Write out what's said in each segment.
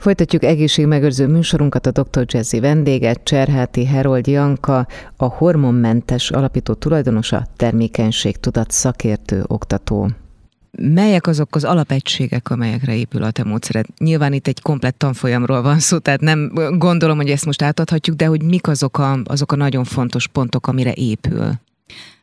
Folytatjuk egészségmegőrző műsorunkat a Dr. Jazzy vendége, Cserháti Herold Janka, a hormonmentes alapító tulajdonosa, termékenység tudat szakértő, oktató. Melyek azok az alapegységek, amelyekre épül a te módszered? Nyilván itt egy komplett tanfolyamról van szó, tehát nem gondolom, hogy ezt most átadhatjuk, de hogy mik azok a, azok a nagyon fontos pontok, amire épül?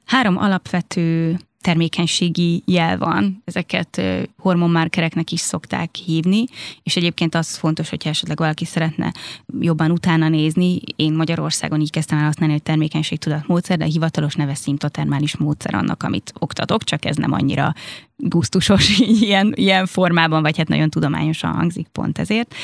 Három alapvető termékenységi jel van, ezeket hormonmárkereknek is szokták hívni, és egyébként az fontos, hogyha esetleg valaki szeretne jobban utána nézni, én Magyarországon így kezdtem el használni, hogy módszer, de a hivatalos neve szimptotermális módszer annak, amit oktatok, csak ez nem annyira gusztusos ilyen, ilyen formában, vagy hát nagyon tudományosan hangzik pont ezért,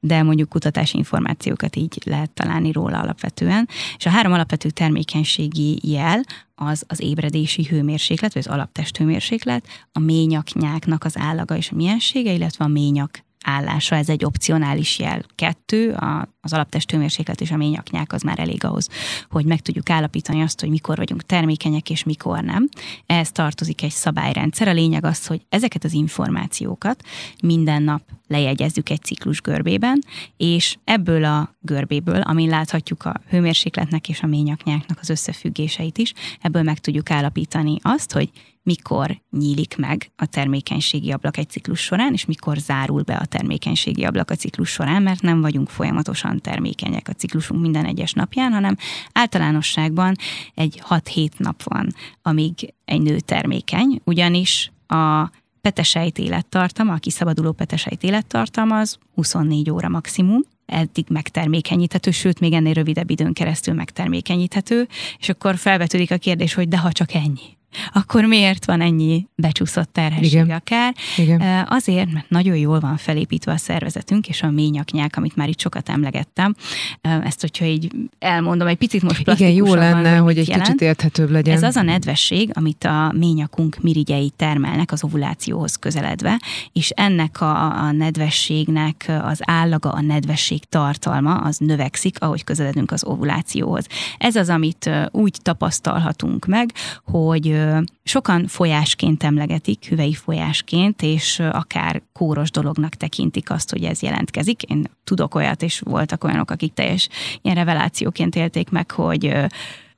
de mondjuk kutatási információkat így lehet találni róla alapvetően. És a három alapvető termékenységi jel az az ébredési hőmérséklet, vagy az alaptesthőmérséklet, a ményaknyáknak az állaga és a miensége, illetve a ményak állása, ez egy opcionális jel. Kettő, a, az alaptesthőmérséklet és a ményaknyák az már elég ahhoz, hogy meg tudjuk állapítani azt, hogy mikor vagyunk termékenyek és mikor nem. Ehhez tartozik egy szabályrendszer. A lényeg az, hogy ezeket az információkat minden nap lejegyezzük egy ciklus görbében, és ebből a görbéből, amin láthatjuk a hőmérsékletnek és a ményaknyáknak az összefüggéseit is, ebből meg tudjuk állapítani azt, hogy mikor nyílik meg a termékenységi ablak egy ciklus során, és mikor zárul be a termékenységi ablak a ciklus során, mert nem vagyunk folyamatosan termékenyek a ciklusunk minden egyes napján, hanem általánosságban egy 6-7 nap van, amíg egy nő termékeny, ugyanis a petesejt élettartama, a kiszabaduló petesejt élettartama az 24 óra maximum, eddig megtermékenyíthető, sőt, még ennél rövidebb időn keresztül megtermékenyíthető, és akkor felvetődik a kérdés, hogy de ha csak ennyi akkor miért van ennyi becsúszott terhesség Igen. akár? Igen. Azért, mert nagyon jól van felépítve a szervezetünk, és a ményaknyák, amit már itt sokat emlegettem, ezt, hogyha így elmondom, egy picit most Igen, jó lenne, hogy egy jelent. kicsit érthetőbb legyen. Ez az a nedvesség, amit a ményakunk mirigyei termelnek az ovulációhoz közeledve, és ennek a, a nedvességnek az állaga, a nedvesség tartalma, az növekszik, ahogy közeledünk az ovulációhoz. Ez az, amit úgy tapasztalhatunk meg, hogy sokan folyásként emlegetik, hüvei folyásként, és akár kóros dolognak tekintik azt, hogy ez jelentkezik. Én tudok olyat, és voltak olyanok, akik teljes ilyen revelációként élték meg, hogy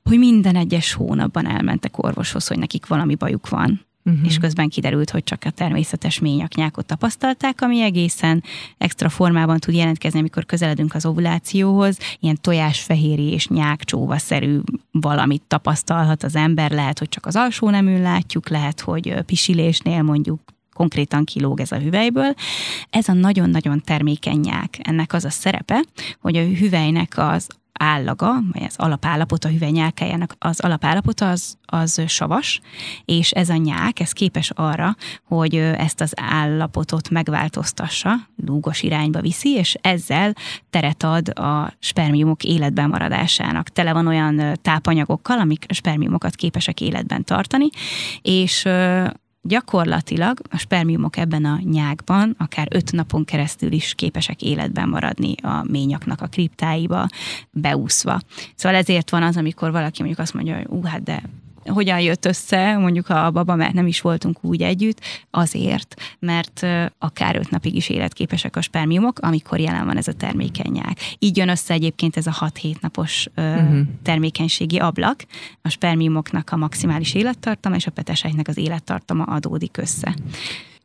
hogy minden egyes hónapban elmentek orvoshoz, hogy nekik valami bajuk van uh-huh. és közben kiderült, hogy csak a természetes ményaknyákot tapasztalták, ami egészen extra formában tud jelentkezni, amikor közeledünk az ovulációhoz, ilyen tojásfehéri és nyákcsóvaszerű valamit tapasztalhat az ember, lehet, hogy csak az alsó neműn látjuk, lehet, hogy pisilésnél mondjuk konkrétan kilóg ez a hüvelyből. Ez a nagyon-nagyon termékeny nyák. Ennek az a szerepe, hogy a hüvelynek az állaga, vagy az alapállapota, a hüvely nyálkájának az alapállapota az, az savas, és ez a nyák, ez képes arra, hogy ezt az állapotot megváltoztassa, lúgos irányba viszi, és ezzel teret ad a spermiumok életben maradásának. Tele van olyan tápanyagokkal, amik spermiumokat képesek életben tartani, és gyakorlatilag a spermiumok ebben a nyákban akár öt napon keresztül is képesek életben maradni a ményaknak a kriptáiba beúszva. Szóval ezért van az, amikor valaki mondjuk azt mondja, hogy ú, hát de hogyan jött össze, mondjuk a baba, mert nem is voltunk úgy együtt, azért, mert akár öt napig is életképesek a spermiumok, amikor jelen van ez a termékenyák. Így jön össze egyébként ez a 6-7 napos uh-huh. termékenységi ablak, a spermiumoknak a maximális élettartama és a petesejtnek az élettartama adódik össze.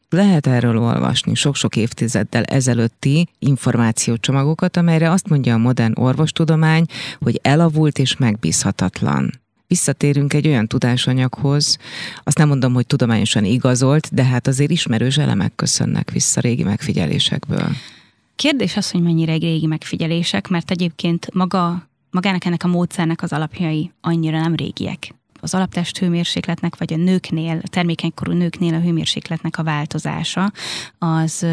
Lehet erről olvasni sok-sok évtizeddel ezelőtti információcsomagokat, amelyre azt mondja a modern orvostudomány, hogy elavult és megbízhatatlan visszatérünk egy olyan tudásanyaghoz, azt nem mondom, hogy tudományosan igazolt, de hát azért ismerős elemek köszönnek vissza régi megfigyelésekből. Kérdés az, hogy mennyire régi megfigyelések, mert egyébként maga, magának ennek a módszernek az alapjai annyira nem régiek az alaptest hőmérsékletnek, vagy a nőknél, a termékenykorú nőknél a hőmérsékletnek a változása, az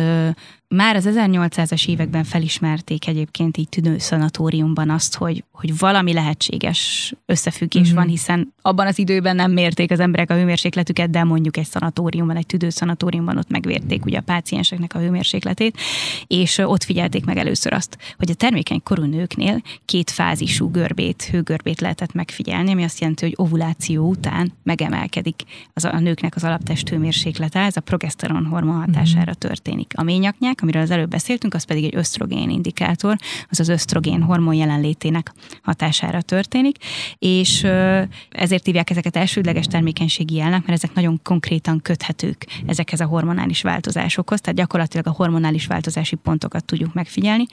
már az 1800-as években felismerték egyébként így tüdőszanatóriumban azt, hogy, hogy valami lehetséges összefüggés uh-huh. van, hiszen abban az időben nem mérték az emberek a hőmérsékletüket, de mondjuk egy szanatóriumban, egy tüdőszanatóriumban ott megvérték ugye a pácienseknek a hőmérsékletét, és ott figyelték meg először azt, hogy a termékeny korú nőknél két fázisú görbét, hőgörbét lehetett megfigyelni, ami azt jelenti, hogy ovuláció után megemelkedik az a nőknek az alaptest hőmérséklete, ez a progeszteron hormon hatására történik. A ményaknyák másik, amiről az előbb beszéltünk, az pedig egy ösztrogén indikátor, az az ösztrogén hormon jelenlétének hatására történik, és ezért hívják ezeket elsődleges termékenységi jelnek, mert ezek nagyon konkrétan köthetők ezekhez a hormonális változásokhoz, tehát gyakorlatilag a hormonális változási pontokat tudjuk megfigyelni.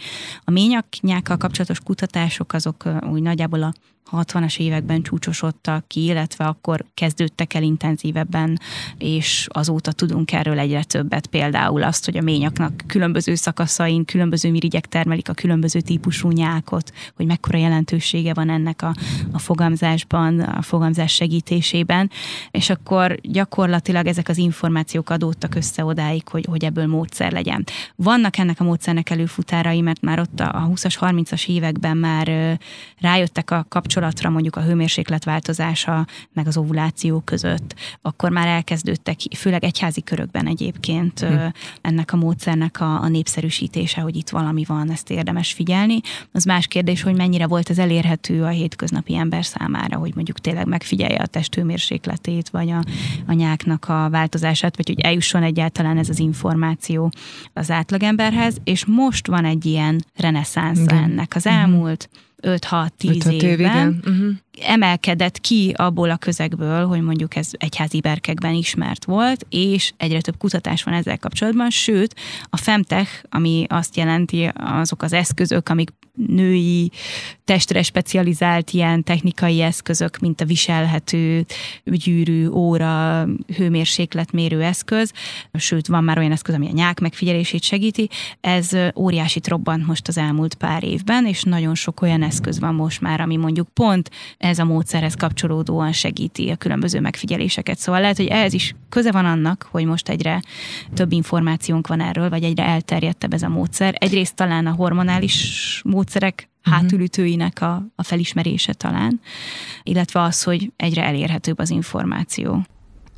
A ményaknyákkal kapcsolatos kutatások azok úgy nagyjából a 60-as években csúcsosodtak ki, illetve akkor kezdődtek el intenzívebben, és azóta tudunk erről egyre többet. Például azt, hogy a ményaknak különböző szakaszain különböző mirigyek termelik a különböző típusú nyákot, hogy mekkora jelentősége van ennek a, a fogamzásban, a fogamzás segítésében, és akkor gyakorlatilag ezek az információk adódtak össze odáig, hogy, hogy ebből módszer legyen. Vannak ennek a módszernek előfutárai, mert már ott a 20-as, 30-as években már rájöttek a kapcsolatra mondjuk a hőmérséklet változása, meg az ovuláció között, akkor már elkezdődtek, főleg egyházi körökben egyébként hm. ennek a módszernek a, a népszerűsítése, hogy itt valami van, ezt érdemes figyelni. Az más kérdés, hogy mennyire volt ez elérhető a hétköznapi ember számára, hogy mondjuk tényleg megfigyelje a testőmérsékletét, vagy a, a nyáknak a változását, vagy hogy eljusson egyáltalán ez az információ az átlagemberhez, és most van egy ilyen reneszánsz ennek. Az mhm. elmúlt 5-6-10 évben évben uh-huh. Emelkedett ki abból a közegből, hogy mondjuk ez egyházi berkekben ismert volt, és egyre több kutatás van ezzel kapcsolatban, sőt, a Femtech, ami azt jelenti azok az eszközök, amik női testre specializált ilyen technikai eszközök, mint a viselhető gyűrű, óra, hőmérsékletmérő eszköz, sőt, van már olyan eszköz, ami a nyák megfigyelését segíti. Ez óriásit robbant most az elmúlt pár évben, és nagyon sok olyan eszköz van most már, ami mondjuk pont ez a módszerhez kapcsolódóan segíti a különböző megfigyeléseket. Szóval lehet, hogy ehhez is köze van annak, hogy most egyre több információnk van erről, vagy egyre elterjedtebb ez a módszer. Egyrészt talán a hormonális módszerek uh-huh. hátulütőinek a, a felismerése talán, illetve az, hogy egyre elérhetőbb az információ.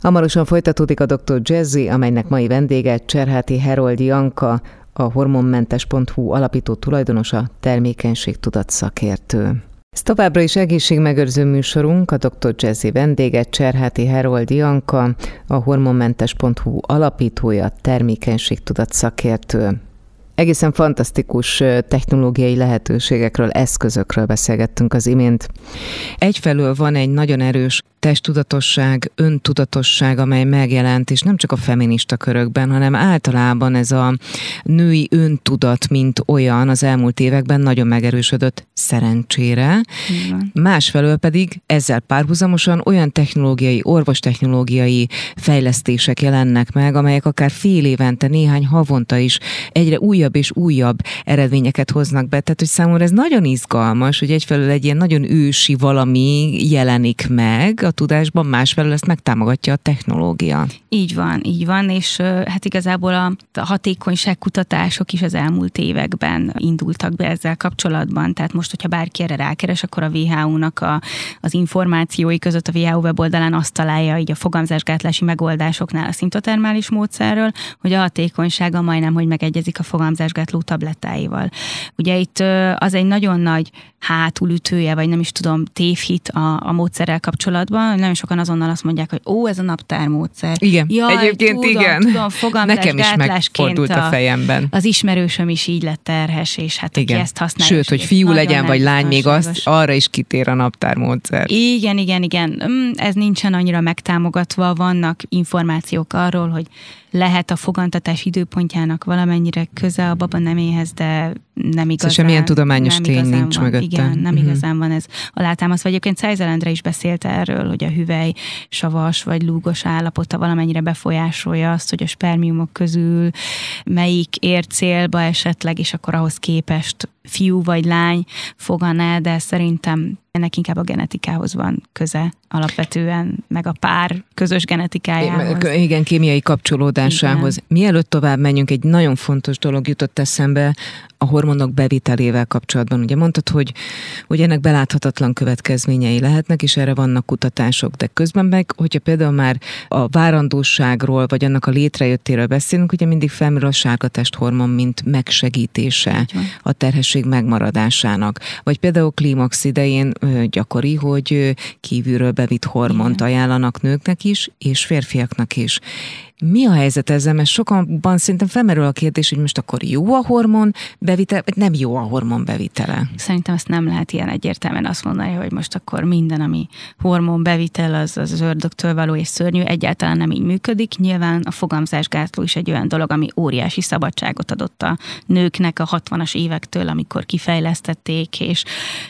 Hamarosan folytatódik a Dr. Jazzy, amelynek mai vendége Cserháti Herold Janka, a hormonmentes.hu alapító tulajdonosa, termékenységtudat szakértő. Ez továbbra is egészségmegőrző műsorunk, a Dr. Jazzy vendége Cserháti Herold Janka, a hormonmentes.hu alapítója, termékenységtudat szakértő. Egészen fantasztikus technológiai lehetőségekről, eszközökről beszélgettünk az imént. Egyfelől van egy nagyon erős testtudatosság, öntudatosság, amely megjelent, és nem csak a feminista körökben, hanem általában ez a női öntudat, mint olyan az elmúlt években nagyon megerősödött szerencsére. Igen. Másfelől pedig ezzel párhuzamosan olyan technológiai, orvostechnológiai fejlesztések jelennek meg, amelyek akár fél évente, néhány havonta is egyre újabb és újabb eredményeket hoznak be. Tehát, hogy számomra ez nagyon izgalmas, hogy egyfelől egy ilyen nagyon ősi valami jelenik meg, a tudásban, másfelől ezt megtámogatja a technológia. Így van, így van, és hát igazából a hatékonyságkutatások is az elmúlt években indultak be ezzel kapcsolatban, tehát most, hogyha bárki erre rákeres, akkor a WHO-nak a, az információi között a WHO weboldalán azt találja így a fogamzásgátlási megoldásoknál a szintotermális módszerről, hogy a hatékonysága majdnem, hogy megegyezik a fogamzásgátló tablettáival. Ugye itt az egy nagyon nagy hátulütője, vagy nem is tudom, tévhit a, a módszerrel kapcsolatban, nagyon sokan azonnal azt mondják, hogy ó, ez a naptármódszer. Igen, Jaj, egyébként tudom, igen. Tudom, Nekem is megfordult a, a fejemben. Az ismerősöm is így lett terhes, és hát igen. aki ezt használja. Sőt, hogy fiú legyen, vagy lány, még azt, arra is kitér a naptármódszer. Igen, igen, igen. Mm, ez nincsen annyira megtámogatva, vannak információk arról, hogy lehet a fogantatás időpontjának valamennyire köze a baba neméhez, de nem igazán. Szóval semmilyen tudományos tény nincs van. mögötte. Igen, nem uh-huh. igazán van ez alátámasztva. Egyébként Szájzelendre is beszélt erről, hogy a hüvely savas vagy lúgos állapota valamennyire befolyásolja azt, hogy a spermiumok közül melyik ér célba esetleg, és akkor ahhoz képest fiú vagy lány fogan el, de szerintem ennek inkább a genetikához van köze alapvetően, meg a pár közös genetikájához. Igen, kémiai kapcsolódásához. Igen. Mielőtt tovább menjünk, egy nagyon fontos dolog jutott eszembe a hormonok bevitelével kapcsolatban. Ugye mondtad, hogy, hogy ennek beláthatatlan következményei lehetnek, és erre vannak kutatások, de közben meg, hogyha például már a várandóságról, vagy annak a létrejöttéről beszélünk, ugye mindig felmerül a sárgatesthormon, mint megsegítése a terhesség megmaradásának. Vagy például klímax idején gyakori, hogy kívülről bevitt hormont ajánlanak nőknek is, és férfiaknak is. Mi a helyzet ezzel? Mert sokanban szerintem felmerül a kérdés, hogy most akkor jó a hormon bevitele, vagy nem jó a hormon bevitele? Szerintem ezt nem lehet ilyen egyértelműen azt mondani, hogy most akkor minden, ami hormon bevitel, az az ördögtől való és szörnyű, egyáltalán nem így működik. Nyilván a fogamzásgátló is egy olyan dolog, ami óriási szabadságot adott a nőknek a 60-as évektől, amikor kifejlesztették, és,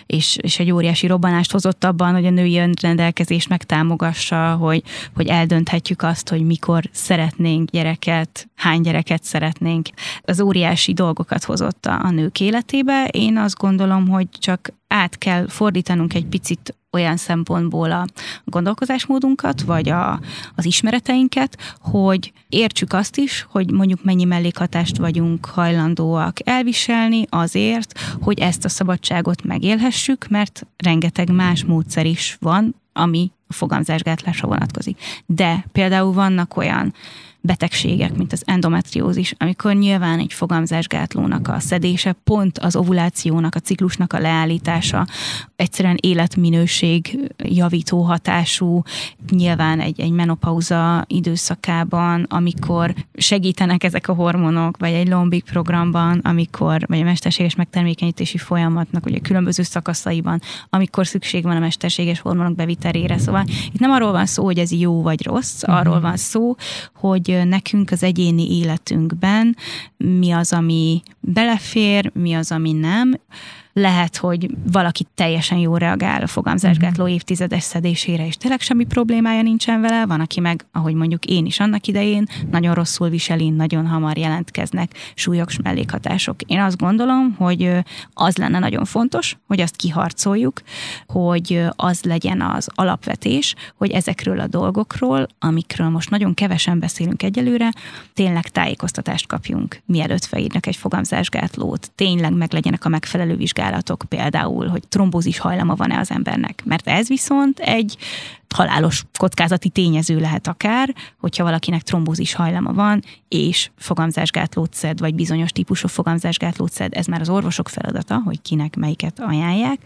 és, és egy óriási robbanást hozott abban, hogy a női önrendelkezést megtámogassa, hogy, hogy eldönthetjük azt, hogy mikor szeret szeretnénk gyereket, hány gyereket szeretnénk. Az óriási dolgokat hozott a nők életébe. Én azt gondolom, hogy csak át kell fordítanunk egy picit olyan szempontból a gondolkozásmódunkat, vagy a, az ismereteinket, hogy értsük azt is, hogy mondjuk mennyi mellékhatást vagyunk hajlandóak elviselni azért, hogy ezt a szabadságot megélhessük, mert rengeteg más módszer is van, ami a fogamzásgátlásra vonatkozik. De például vannak olyan betegségek, mint az endometriózis, amikor nyilván egy fogamzásgátlónak a szedése, pont az ovulációnak, a ciklusnak a leállítása, egyszerűen életminőség javító hatású, nyilván egy, egy menopauza időszakában, amikor segítenek ezek a hormonok, vagy egy lombik programban, amikor, vagy a mesterséges megtermékenyítési folyamatnak ugye különböző szakaszaiban, amikor szükség van a mesterséges hormonok bevitelére. Szóval itt nem arról van szó, hogy ez jó vagy rossz, arról mhm. van szó, hogy nekünk az egyéni életünkben mi az, ami belefér, mi az, ami nem lehet, hogy valaki teljesen jó reagál a fogamzásgátló mhm. évtizedes szedésére, és tényleg semmi problémája nincsen vele, van, aki meg, ahogy mondjuk én is annak idején, nagyon rosszul viseli, nagyon hamar jelentkeznek súlyos mellékhatások. Én azt gondolom, hogy az lenne nagyon fontos, hogy azt kiharcoljuk, hogy az legyen az alapvetés, hogy ezekről a dolgokról, amikről most nagyon kevesen beszélünk egyelőre, tényleg tájékoztatást kapjunk, mielőtt felírnak egy fogamzásgátlót, tényleg meg legyenek a megfelelő vizsgálatok, vizsgálatok például, hogy trombózis hajlama van-e az embernek. Mert ez viszont egy halálos kockázati tényező lehet akár, hogyha valakinek trombózis hajlama van, és fogamzásgátlót szed, vagy bizonyos típusú fogamzásgátlót szed, ez már az orvosok feladata, hogy kinek melyiket ajánlják.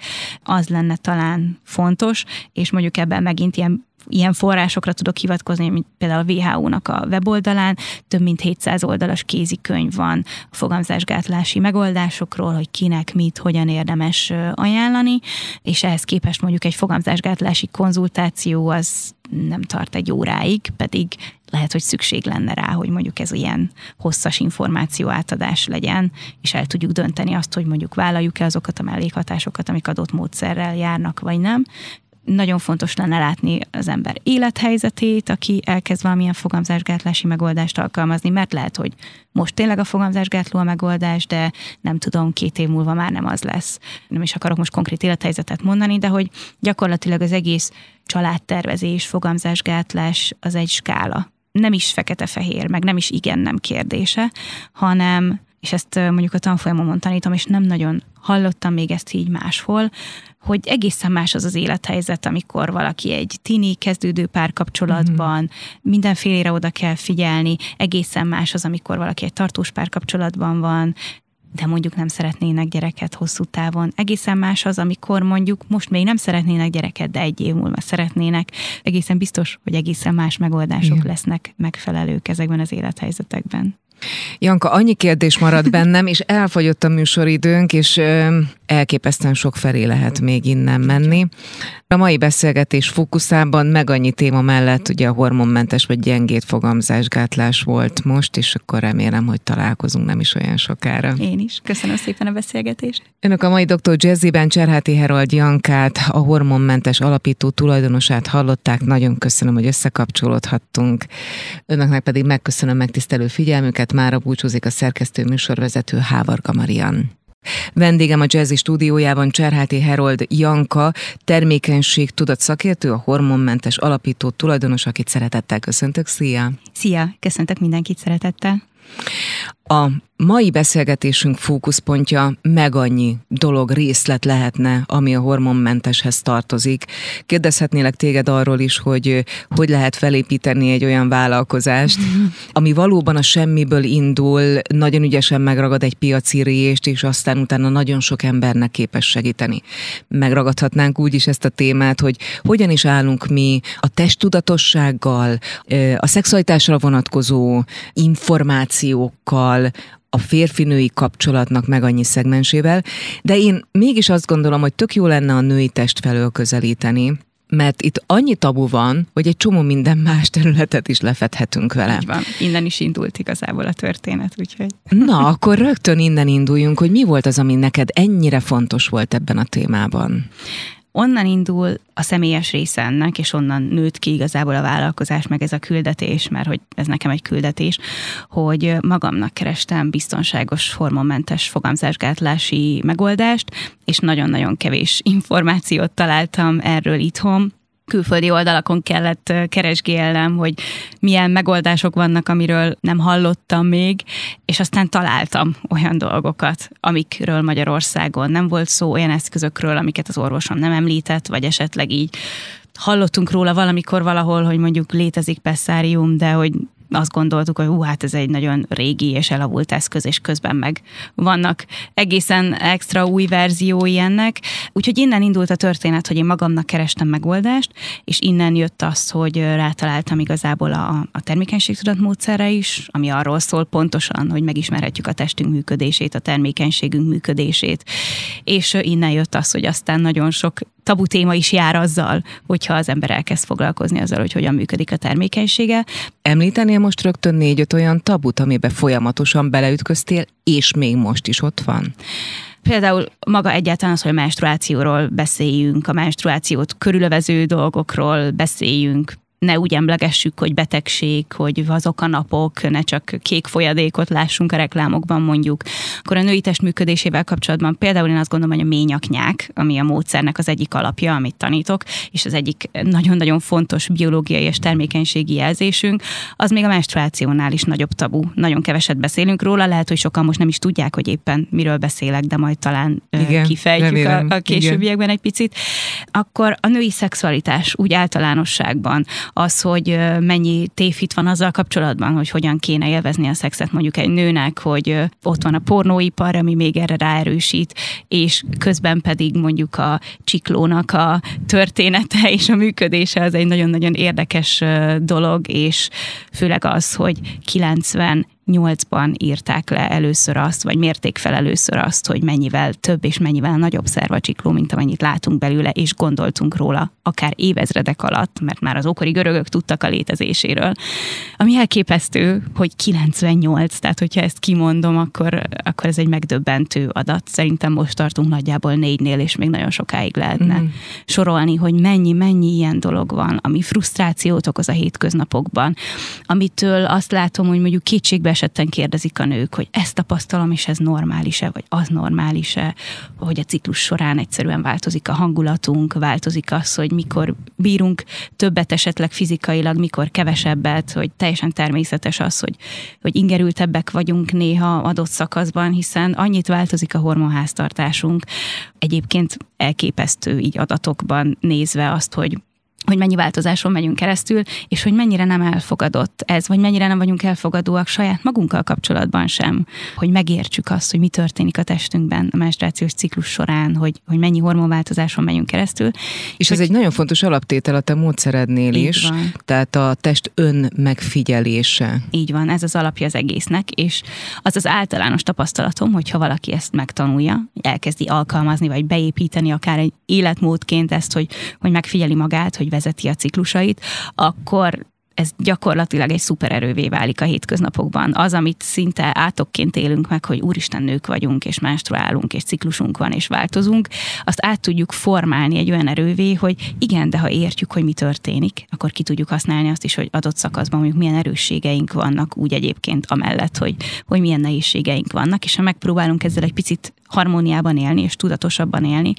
Az lenne talán fontos, és mondjuk ebben megint ilyen ilyen forrásokra tudok hivatkozni, mint például a WHO-nak a weboldalán, több mint 700 oldalas kézikönyv van a fogamzásgátlási megoldásokról, hogy kinek mit, hogyan érdemes ajánlani, és ehhez képest mondjuk egy fogamzásgátlási konzultáció az nem tart egy óráig, pedig lehet, hogy szükség lenne rá, hogy mondjuk ez ilyen hosszas információ átadás legyen, és el tudjuk dönteni azt, hogy mondjuk vállaljuk-e azokat a mellékhatásokat, amik adott módszerrel járnak, vagy nem nagyon fontos lenne látni az ember élethelyzetét, aki elkezd valamilyen fogamzásgátlási megoldást alkalmazni, mert lehet, hogy most tényleg a fogamzásgátló a megoldás, de nem tudom, két év múlva már nem az lesz. Nem is akarok most konkrét élethelyzetet mondani, de hogy gyakorlatilag az egész családtervezés, fogamzásgátlás az egy skála. Nem is fekete-fehér, meg nem is igen-nem kérdése, hanem és ezt mondjuk a tanfolyamon tanítom, és nem nagyon hallottam még ezt így máshol, hogy egészen más az az élethelyzet, amikor valaki egy tini kezdődő párkapcsolatban, mm. mindenfélére oda kell figyelni, egészen más az, amikor valaki egy tartós párkapcsolatban van, de mondjuk nem szeretnének gyereket hosszú távon. Egészen más az, amikor mondjuk most még nem szeretnének gyereket, de egy év múlva szeretnének. Egészen biztos, hogy egészen más megoldások Igen. lesznek megfelelők ezekben az élethelyzetekben. Janka, annyi kérdés maradt bennem, és elfogyott a műsoridőnk, és elképesztően sok felé lehet még innen menni. A mai beszélgetés fókuszában meg annyi téma mellett ugye a hormonmentes vagy gyengét fogamzásgátlás volt most, és akkor remélem, hogy találkozunk nem is olyan sokára. Én is. Köszönöm szépen a beszélgetést. Önök a mai Dr. Jazzyben Cserháti Herold Jankát, a hormonmentes alapító tulajdonosát hallották. Nagyon köszönöm, hogy összekapcsolódhattunk. Önöknek pedig megköszönöm megtisztelő figyelmüket. Mára búcsúzik a szerkesztő műsorvezető Hávarga Marian. Vendégem a Jazzy stúdiójában Cserháti Herold Janka, termékenység tudat szakértő, a hormonmentes alapító tulajdonos, akit szeretettel köszöntök. Szia! Szia! Köszöntök mindenkit szeretettel! A mai beszélgetésünk fókuszpontja meg annyi dolog részlet lehetne, ami a hormonmenteshez tartozik. Kérdezhetnélek téged arról is, hogy hogy lehet felépíteni egy olyan vállalkozást, ami valóban a semmiből indul, nagyon ügyesen megragad egy piaci részt, és aztán utána nagyon sok embernek képes segíteni. Megragadhatnánk úgy is ezt a témát, hogy hogyan is állunk mi a testtudatossággal, a szexualitásra vonatkozó információkkal, a férfinői kapcsolatnak meg annyi szegmensével, de én mégis azt gondolom, hogy tök jó lenne a női test felől közelíteni, mert itt annyi tabu van, hogy egy csomó minden más területet is lefedhetünk vele. Így van, innen is indult igazából a történet, úgyhogy... Na, akkor rögtön innen induljunk, hogy mi volt az, ami neked ennyire fontos volt ebben a témában? Onnan indul a személyes része ennek, és onnan nőtt ki igazából a vállalkozás, meg ez a küldetés, mert hogy ez nekem egy küldetés, hogy magamnak kerestem biztonságos hormonmentes fogamzásgátlási megoldást, és nagyon-nagyon kevés információt találtam erről itthon, külföldi oldalakon kellett keresgélnem, hogy milyen megoldások vannak, amiről nem hallottam még, és aztán találtam olyan dolgokat, amikről Magyarországon nem volt szó, olyan eszközökről, amiket az orvosom nem említett, vagy esetleg így hallottunk róla valamikor valahol, hogy mondjuk létezik pesszárium, de hogy azt gondoltuk, hogy hú, hát ez egy nagyon régi és elavult eszköz, és közben meg vannak egészen extra új verziói ennek. Úgyhogy innen indult a történet, hogy én magamnak kerestem megoldást, és innen jött az, hogy rátaláltam igazából a, a termékenységtudat módszere is, ami arról szól pontosan, hogy megismerhetjük a testünk működését, a termékenységünk működését. És innen jött az, hogy aztán nagyon sok tabu téma is jár azzal, hogyha az ember elkezd foglalkozni azzal, hogy hogyan működik a termékenysége. Említenél most rögtön négy-öt olyan tabut, amiben folyamatosan beleütköztél, és még most is ott van? Például maga egyáltalán az, hogy a menstruációról beszéljünk, a menstruációt körülövező dolgokról beszéljünk, ne úgy emlegessük, hogy betegség, hogy azok a napok, ne csak kék folyadékot lássunk a reklámokban mondjuk. Akkor a női test működésével kapcsolatban például én azt gondolom, hogy a ményaknyák, ami a módszernek az egyik alapja, amit tanítok, és az egyik nagyon-nagyon fontos biológiai és termékenységi jelzésünk, az még a menstruációnál is nagyobb tabu. Nagyon keveset beszélünk róla, lehet, hogy sokan most nem is tudják, hogy éppen miről beszélek, de majd talán Igen, kifejtjük a, a későbbiekben Igen. egy picit. Akkor a női szexualitás úgy általánosságban, az, hogy mennyi tévhit van azzal kapcsolatban, hogy hogyan kéne élvezni a szexet mondjuk egy nőnek, hogy ott van a pornóipar, ami még erre ráerősít, és közben pedig mondjuk a csiklónak a története és a működése az egy nagyon-nagyon érdekes dolog, és főleg az, hogy 90 2008-ban írták le először azt, vagy mérték fel először azt, hogy mennyivel több és mennyivel nagyobb szervacsikló, mint amennyit látunk belőle, és gondoltunk róla, akár évezredek alatt, mert már az okori görögök tudtak a létezéséről. Ami elképesztő, hogy 98, tehát hogyha ezt kimondom, akkor, akkor ez egy megdöbbentő adat. Szerintem most tartunk nagyjából négynél, és még nagyon sokáig lehetne mm. sorolni, hogy mennyi, mennyi ilyen dolog van, ami frusztrációt okoz a hétköznapokban, amitől azt látom, hogy mondjuk kétségbe esetten kérdezik a nők, hogy ezt tapasztalom, és ez normális-e, vagy az normális-e, hogy a ciklus során egyszerűen változik a hangulatunk, változik az, hogy mikor bírunk többet esetleg fizikailag, mikor kevesebbet, hogy teljesen természetes az, hogy, hogy ingerültebbek vagyunk néha adott szakaszban, hiszen annyit változik a hormonháztartásunk. Egyébként elképesztő így adatokban nézve azt, hogy hogy mennyi változáson megyünk keresztül, és hogy mennyire nem elfogadott ez, vagy mennyire nem vagyunk elfogadóak saját magunkkal kapcsolatban sem, hogy megértsük azt, hogy mi történik a testünkben a menstruációs ciklus során, hogy, hogy mennyi hormonváltozáson megyünk keresztül. És ez egy nagyon fontos alaptétel a te módszerednél is, van. tehát a test ön megfigyelése. Így van, ez az alapja az egésznek, és az az általános tapasztalatom, hogyha valaki ezt megtanulja, elkezdi alkalmazni, vagy beépíteni akár egy életmódként ezt, hogy, hogy megfigyeli magát, hogy vezeti a ciklusait, akkor ez gyakorlatilag egy szupererővé válik a hétköznapokban. Az, amit szinte átokként élünk meg, hogy úristen nők vagyunk, és menstruálunk, és ciklusunk van, és változunk, azt át tudjuk formálni egy olyan erővé, hogy igen, de ha értjük, hogy mi történik, akkor ki tudjuk használni azt is, hogy adott szakaszban mondjuk milyen erősségeink vannak, úgy egyébként amellett, hogy, hogy milyen nehézségeink vannak, és ha megpróbálunk ezzel egy picit harmóniában élni, és tudatosabban élni,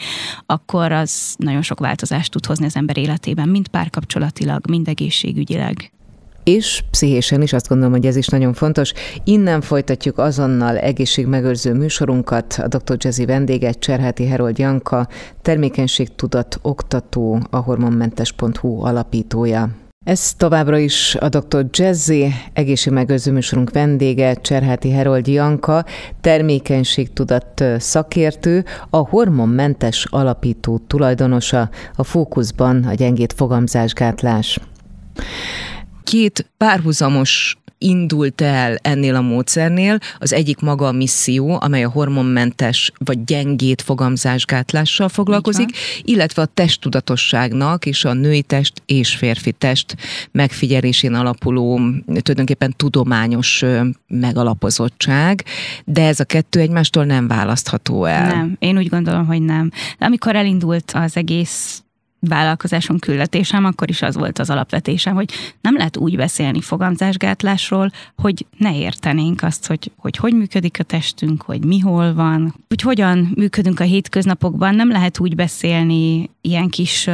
akkor az nagyon sok változást tud hozni az ember életében, mind párkapcsolatilag, mind egészségügyileg. és pszichésen is azt gondolom, hogy ez is nagyon fontos. Innen folytatjuk azonnal egészségmegőrző műsorunkat. A Dr. Jazzy vendége Cserháti Herold Janka, termékenységtudat oktató, a hormonmentes.hu alapítója. Ez továbbra is a Dr. Jazzy, egészségmegőrző műsorunk vendége, Cserháti Herold Janka, termékenységtudat szakértő, a hormonmentes alapító tulajdonosa, a fókuszban a gyengét fogamzásgátlás. Két párhuzamos indult el ennél a módszernél. Az egyik maga a misszió, amely a hormonmentes vagy gyengét fogamzásgátlással foglalkozik, illetve a testtudatosságnak és a női test és férfi test megfigyelésén alapuló tulajdonképpen tudományos megalapozottság, de ez a kettő egymástól nem választható el. Nem, én úgy gondolom, hogy nem. De amikor elindult az egész vállalkozásom küldetésem, akkor is az volt az alapvetésem, hogy nem lehet úgy beszélni fogamzásgátlásról, hogy ne értenénk azt, hogy, hogy hogy működik a testünk, hogy mi hol van, hogy hogyan működünk a hétköznapokban. Nem lehet úgy beszélni ilyen kis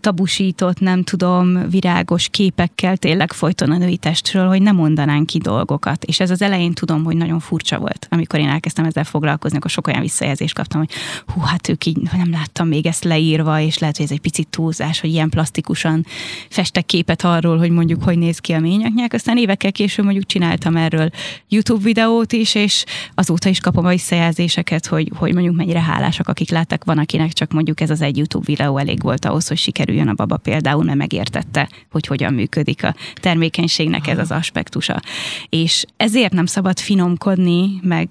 tabusított, nem tudom, virágos képekkel tényleg folyton a női testről, hogy nem mondanánk ki dolgokat. És ez az elején tudom, hogy nagyon furcsa volt, amikor én elkezdtem ezzel foglalkozni, akkor sok olyan visszajelzést kaptam, hogy hú, hát ők így nem láttam még ezt leírva, és lehet, hogy ez egy picit túlzás, hogy ilyen plastikusan festek képet arról, hogy mondjuk hogy néz ki a ményaknyák. Aztán évekkel később mondjuk csináltam erről YouTube videót is, és azóta is kapom a visszajelzéseket, hogy, hogy mondjuk mennyire hálásak, akik láttak, van, akinek csak mondjuk ez az egy YouTube videó elég volt ahhoz, hogy sikerüljön a baba például, mert megértette, hogy hogyan működik a termékenységnek ez az aspektusa. És ezért nem szabad finomkodni, meg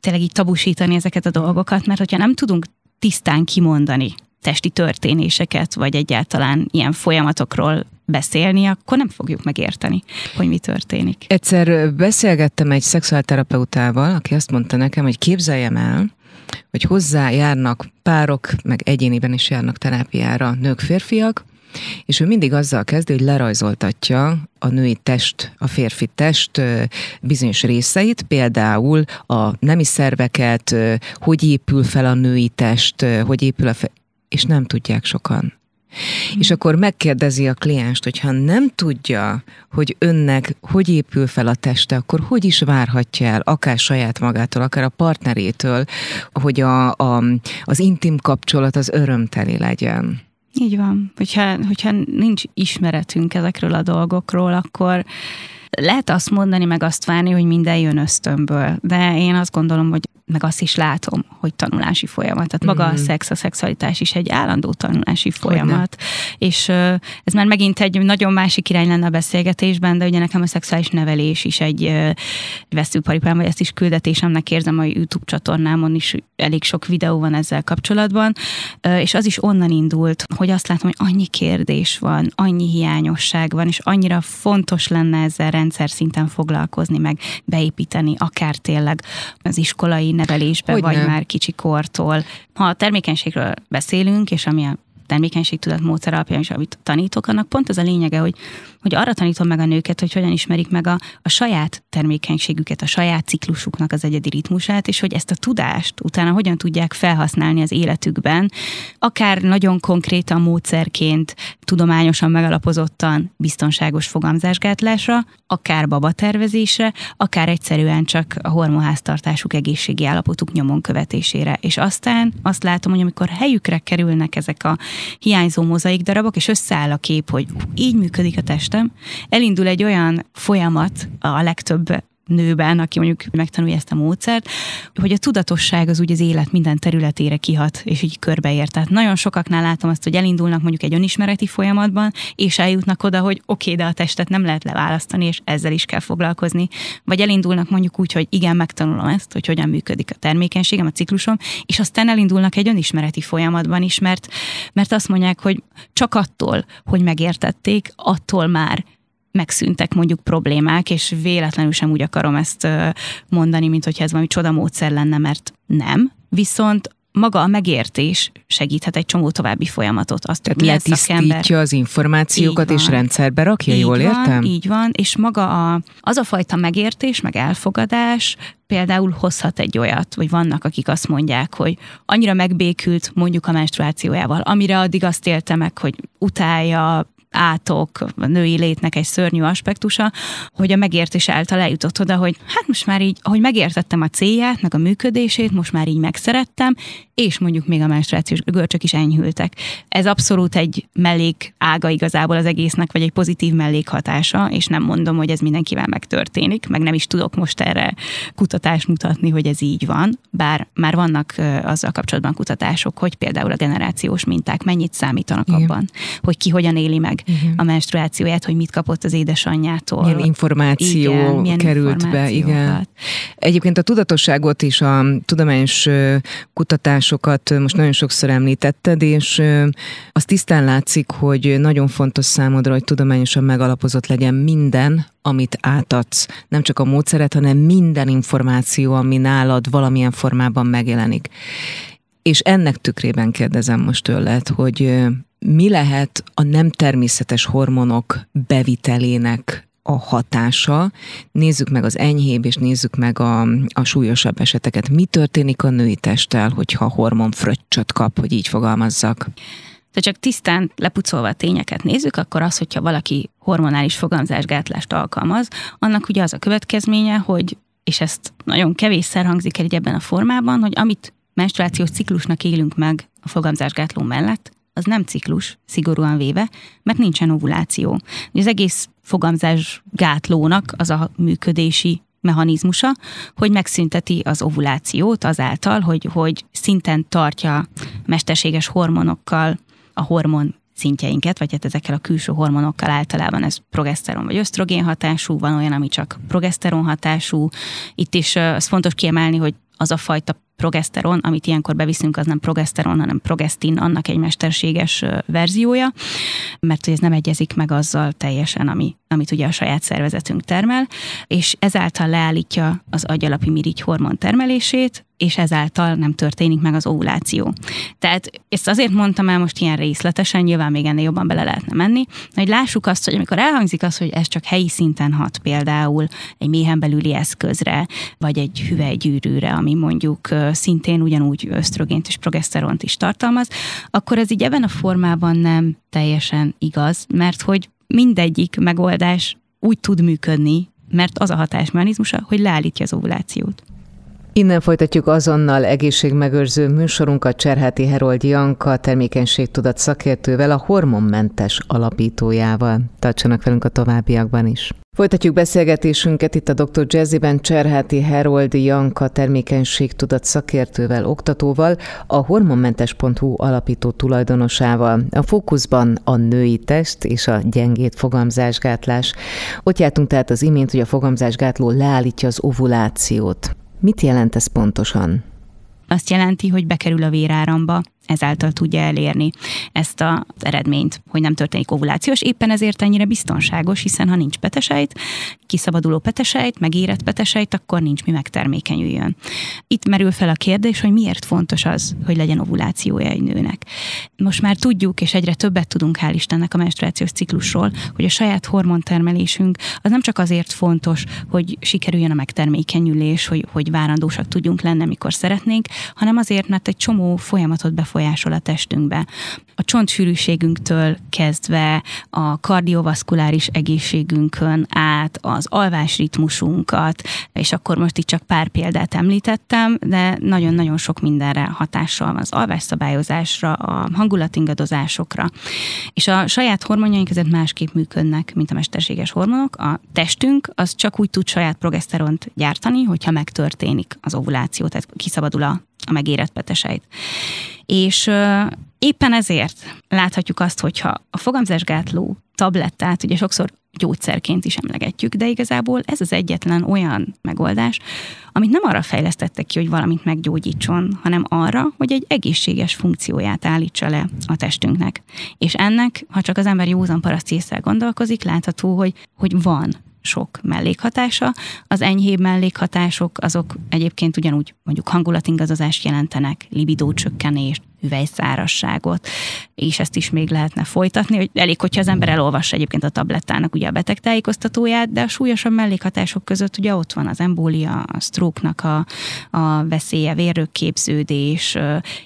tényleg így tabusítani ezeket a dolgokat, mert hogyha nem tudunk tisztán kimondani testi történéseket, vagy egyáltalán ilyen folyamatokról beszélni, akkor nem fogjuk megérteni, hogy mi történik. Egyszer beszélgettem egy szexuálterapeutával, aki azt mondta nekem, hogy képzeljem el, hogy hozzá járnak párok, meg egyéniben is járnak terápiára nők, férfiak, és ő mindig azzal kezdő, hogy lerajzoltatja a női test, a férfi test bizonyos részeit, például a nemi szerveket, hogy épül fel a női test, hogy épül a fe- és nem tudják sokan. És akkor megkérdezi a klienst, hogy ha nem tudja, hogy önnek hogy épül fel a teste, akkor hogy is várhatja el, akár saját magától, akár a partnerétől, hogy a, a, az intim kapcsolat az örömteli legyen. Így van. Hogyha, hogyha nincs ismeretünk ezekről a dolgokról, akkor lehet azt mondani, meg azt várni, hogy minden jön ösztönből, de én azt gondolom, hogy meg azt is látom, hogy tanulási folyamat. Tehát maga mm-hmm. a mhm. szex, a szexualitás is egy állandó tanulási folyamat. Hogyne. És ez már megint egy nagyon másik irány lenne a beszélgetésben, de ugye nekem a szexuális nevelés is egy veszőparipám, vagy ezt is küldetésemnek érzem a YouTube csatornámon is elég sok videó van ezzel kapcsolatban, és az is onnan indult, hogy azt látom, hogy annyi kérdés van, annyi hiányosság van, és annyira fontos lenne ezzel rendszer szinten foglalkozni, meg beépíteni, akár tényleg az iskolai nevelésbe, hogy vagy már kicsi kortól. Ha a termékenységről beszélünk, és ami a termékenységtudat módszer alapján is, amit tanítok, annak pont az a lényege, hogy, hogy arra tanítom meg a nőket, hogy hogyan ismerik meg a, a saját termékenységüket, a saját ciklusuknak az egyedi ritmusát, és hogy ezt a tudást utána hogyan tudják felhasználni az életükben, akár nagyon konkrétan módszerként, tudományosan megalapozottan biztonságos fogamzásgátlásra, akár babatervezésre, akár egyszerűen csak a hormonháztartásuk egészségi állapotuk nyomon követésére. És aztán azt látom, hogy amikor helyükre kerülnek ezek a hiányzó mozaik darabok, és összeáll a kép, hogy így működik a testem, elindul egy olyan folyamat a legtöbb nőben, aki mondjuk megtanulja ezt a módszert, hogy a tudatosság az úgy az élet minden területére kihat, és így körbeért. Tehát nagyon sokaknál látom azt, hogy elindulnak mondjuk egy önismereti folyamatban, és eljutnak oda, hogy oké, okay, de a testet nem lehet leválasztani, és ezzel is kell foglalkozni. Vagy elindulnak mondjuk úgy, hogy igen, megtanulom ezt, hogy hogyan működik a termékenységem, a ciklusom, és aztán elindulnak egy önismereti folyamatban is, mert, mert azt mondják, hogy csak attól, hogy megértették, attól már megszűntek mondjuk problémák, és véletlenül sem úgy akarom ezt mondani, mint hogyha ez valami csodamódszer lenne, mert nem. Viszont maga a megértés segíthet egy csomó további folyamatot. Azt, Tehát letisztítja az információkat és rendszerbe rakja, így jól van, értem? Így van, és maga a, az a fajta megértés, meg elfogadás például hozhat egy olyat, vagy vannak, akik azt mondják, hogy annyira megbékült mondjuk a menstruációjával, amire addig azt élte meg, hogy utálja, átok, a női létnek egy szörnyű aspektusa, hogy a megértés által eljutott oda, hogy hát most már így, ahogy megértettem a célját, meg a működését, most már így megszerettem, és mondjuk még a menstruációs görcsök is enyhültek. Ez abszolút egy mellék ága igazából az egésznek, vagy egy pozitív mellékhatása, és nem mondom, hogy ez mindenkivel megtörténik, meg nem is tudok most erre kutatást mutatni, hogy ez így van, bár már vannak azzal kapcsolatban kutatások, hogy például a generációs minták mennyit számítanak Igen. abban, hogy ki hogyan éli meg igen. a menstruációját, hogy mit kapott az édesanyjától. Milyen információ igen, milyen került be, igen. Egyébként a tudatosságot is, a tudományos kutatásokat most nagyon sokszor említetted, és az tisztán látszik, hogy nagyon fontos számodra, hogy tudományosan megalapozott legyen minden, amit átadsz. Nem csak a módszeret, hanem minden információ, ami nálad valamilyen formában megjelenik. És ennek tükrében kérdezem most tőled, hogy mi lehet a nem természetes hormonok bevitelének a hatása. Nézzük meg az enyhébb, és nézzük meg a, a súlyosabb eseteket. Mi történik a női testtel, hogyha hormonfröccsöt kap, hogy így fogalmazzak? De csak tisztán lepucolva a tényeket nézzük, akkor az, hogyha valaki hormonális fogamzásgátlást alkalmaz, annak ugye az a következménye, hogy, és ezt nagyon kevésszer hangzik el ebben a formában, hogy amit menstruációs ciklusnak élünk meg a fogamzásgátló mellett, az nem ciklus, szigorúan véve, mert nincsen ovuláció. Az egész fogamzás gátlónak az a működési mechanizmusa, hogy megszünteti az ovulációt azáltal, hogy, hogy szinten tartja mesterséges hormonokkal a hormon szintjeinket, vagy hát ezekkel a külső hormonokkal általában ez progeszteron vagy ösztrogén hatású, van olyan, ami csak progeszteron hatású. Itt is az fontos kiemelni, hogy az a fajta progeszteron, amit ilyenkor beviszünk, az nem progeszteron, hanem progesztin, annak egy mesterséges verziója, mert ez nem egyezik meg azzal teljesen, ami, amit ugye a saját szervezetünk termel, és ezáltal leállítja az agyalapi mirigy hormon termelését, és ezáltal nem történik meg az ovuláció. Tehát ezt azért mondtam el most ilyen részletesen, nyilván még ennél jobban bele lehetne menni, hogy lássuk azt, hogy amikor elhangzik az, hogy ez csak helyi szinten hat például egy méhen belüli eszközre, vagy egy hüvelygyűrűre, ami mondjuk szintén ugyanúgy ösztrogént és progeszteront is tartalmaz, akkor ez így ebben a formában nem teljesen igaz, mert hogy mindegyik megoldás úgy tud működni, mert az a hatásmechanizmusa, hogy leállítja az ovulációt. Innen folytatjuk azonnal egészségmegőrző műsorunkat Cserháti Herold Janka termékenységtudat szakértővel, a hormonmentes alapítójával. Tartsanak velünk a továbbiakban is. Folytatjuk beszélgetésünket itt a Dr. Jazzyben Cserháti Herold Janka termékenységtudat szakértővel, oktatóval, a hormonmentes.hu alapító tulajdonosával. A fókuszban a női test és a gyengét fogamzásgátlás. Ott jártunk tehát az imént, hogy a fogamzásgátló leállítja az ovulációt. Mit jelent ez pontosan? Azt jelenti, hogy bekerül a véráramba, ezáltal tudja elérni ezt az eredményt, hogy nem történik ovuláció, és éppen ezért ennyire biztonságos, hiszen ha nincs petesejt, kiszabaduló petesejt, megérett petesejt, akkor nincs mi megtermékenyüljön. Itt merül fel a kérdés, hogy miért fontos az, hogy legyen ovulációja egy nőnek. Most már tudjuk, és egyre többet tudunk, hál' Istennek a menstruációs ciklusról, hogy a saját hormontermelésünk az nem csak azért fontos, hogy sikerüljön a megtermékenyülés, hogy, hogy várandósak tudjunk lenni, amikor szeretnénk, hanem azért, mert egy csomó folyamatot befolyásol befolyásol a testünkbe. A csontsűrűségünktől kezdve a kardiovaszkuláris egészségünkön át, az alvásritmusunkat, és akkor most itt csak pár példát említettem, de nagyon-nagyon sok mindenre hatással van az alvásszabályozásra, a hangulatingadozásokra. És a saját hormonjaink ezért másképp működnek, mint a mesterséges hormonok. A testünk az csak úgy tud saját progeszteront gyártani, hogyha megtörténik az ovuláció, tehát kiszabadul a a megérett petesejt. És éppen ezért láthatjuk azt, hogyha a fogamzásgátló tablettát, ugye sokszor gyógyszerként is emlegetjük, de igazából ez az egyetlen olyan megoldás, amit nem arra fejlesztettek ki, hogy valamit meggyógyítson, hanem arra, hogy egy egészséges funkcióját állítsa le a testünknek. És ennek, ha csak az ember józan paraszt gondolkozik, látható, hogy, hogy van sok mellékhatása. Az enyhébb mellékhatások azok egyébként ugyanúgy mondjuk hangulatingazozást jelentenek, libidócsökkenést, hüvelyszárasságot, és ezt is még lehetne folytatni, hogy elég, hogyha az ember elolvassa egyébként a tablettának ugye a beteg tájékoztatóját, de a súlyosabb mellékhatások között ugye ott van az embólia, a stroke a, a veszélye, vérrökképződés,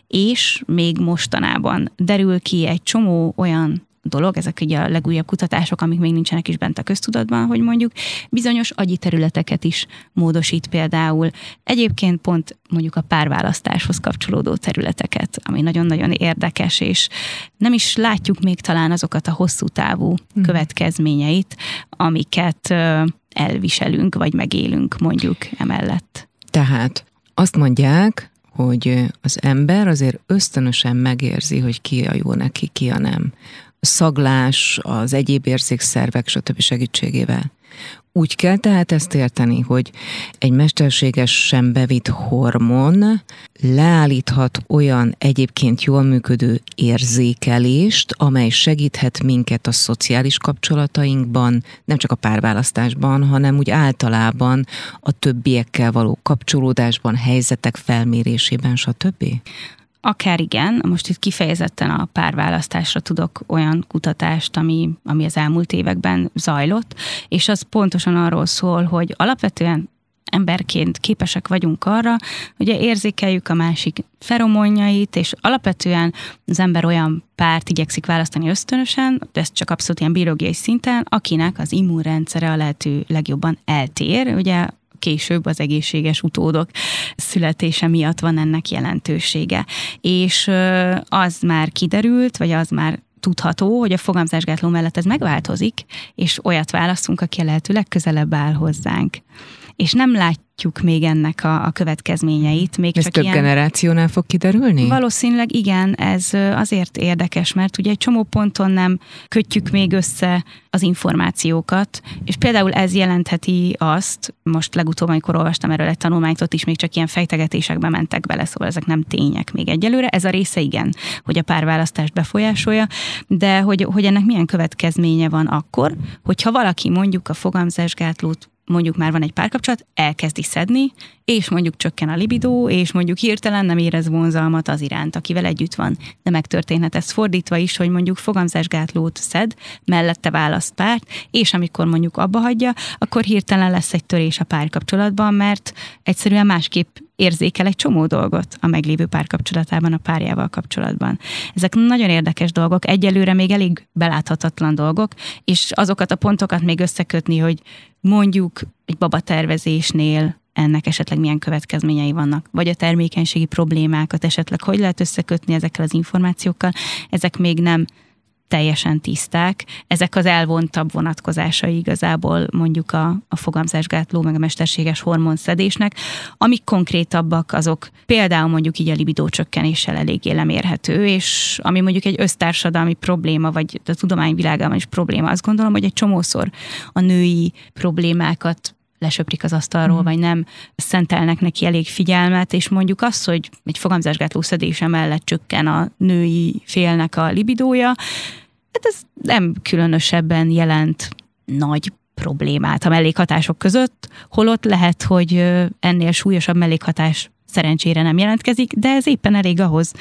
és még mostanában derül ki egy csomó olyan dolog, ezek ugye a legújabb kutatások, amik még nincsenek is bent a köztudatban, hogy mondjuk bizonyos agyi területeket is módosít például. Egyébként pont mondjuk a párválasztáshoz kapcsolódó területeket, ami nagyon-nagyon érdekes, és nem is látjuk még talán azokat a hosszú távú hmm. következményeit, amiket elviselünk, vagy megélünk mondjuk emellett. Tehát azt mondják, hogy az ember azért ösztönösen megérzi, hogy ki a jó neki, ki a nem. Szaglás, az egyéb érzékszervek, stb. segítségével. Úgy kell tehát ezt érteni, hogy egy mesterségesen bevitt hormon leállíthat olyan egyébként jól működő érzékelést, amely segíthet minket a szociális kapcsolatainkban, nem csak a párválasztásban, hanem úgy általában a többiekkel való kapcsolódásban, helyzetek felmérésében, stb. Akár igen, most itt kifejezetten a párválasztásra tudok olyan kutatást, ami, ami az elmúlt években zajlott, és az pontosan arról szól, hogy alapvetően emberként képesek vagyunk arra, hogy érzékeljük a másik feromonjait, és alapvetően az ember olyan párt igyekszik választani ösztönösen, de ez csak abszolút ilyen biológiai szinten, akinek az immunrendszere a lehető legjobban eltér. Ugye később az egészséges utódok születése miatt van ennek jelentősége. És az már kiderült, vagy az már tudható, hogy a fogamzásgátló mellett ez megváltozik, és olyat választunk, aki a lehető legközelebb áll hozzánk. És nem látjuk még ennek a, a következményeit. Még ez csak több ilyen... generációnál fog kiderülni? Valószínűleg igen, ez azért érdekes, mert ugye egy csomó ponton nem kötjük még össze az információkat, és például ez jelentheti azt, most legutóbb, amikor olvastam erről egy tanulmányt, ott is még csak ilyen fejtegetésekbe mentek bele, szóval ezek nem tények még egyelőre. Ez a része igen, hogy a párválasztást befolyásolja, de hogy, hogy ennek milyen következménye van akkor, hogyha valaki mondjuk a fogamzásgátlót mondjuk már van egy párkapcsolat, elkezdi szedni, és mondjuk csökken a libidó, és mondjuk hirtelen nem érez vonzalmat az iránt, akivel együtt van. De megtörténhet ez fordítva is, hogy mondjuk fogamzásgátlót szed, mellette választ párt, és amikor mondjuk abba hagyja, akkor hirtelen lesz egy törés a párkapcsolatban, mert egyszerűen másképp érzékel egy csomó dolgot a meglévő párkapcsolatában, a párjával kapcsolatban. Ezek nagyon érdekes dolgok, egyelőre még elég beláthatatlan dolgok, és azokat a pontokat még összekötni, hogy mondjuk egy babatervezésnél ennek esetleg milyen következményei vannak, vagy a termékenységi problémákat esetleg hogy lehet összekötni ezekkel az információkkal, ezek még nem teljesen tiszták. Ezek az elvontabb vonatkozásai igazából mondjuk a, a fogamzásgátló, meg a mesterséges hormonszedésnek. Amik konkrétabbak, azok például mondjuk így a libidó csökkenéssel eléggé lemérhető, és ami mondjuk egy össztársadalmi probléma, vagy a tudományvilágában is probléma, azt gondolom, hogy egy csomószor a női problémákat lesöprik az asztalról, mm. vagy nem szentelnek neki elég figyelmet, és mondjuk az, hogy egy fogamzásgátló szedése mellett csökken a női félnek a libidója, hát ez nem különösebben jelent nagy problémát a mellékhatások között, holott lehet, hogy ennél súlyosabb mellékhatás szerencsére nem jelentkezik, de ez éppen elég ahhoz,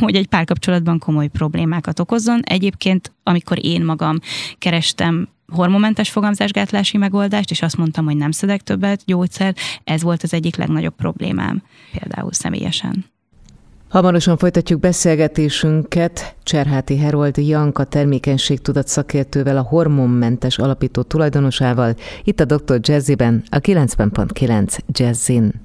hogy egy párkapcsolatban komoly problémákat okozzon. Egyébként, amikor én magam kerestem hormonmentes fogamzásgátlási megoldást, és azt mondtam, hogy nem szedek többet gyógyszer, ez volt az egyik legnagyobb problémám, például személyesen. Hamarosan folytatjuk beszélgetésünket Cserháti Herold Janka termékenységtudat szakértővel, a hormonmentes alapító tulajdonosával, itt a Dr. Jazziben, a 90.9 Jazzin.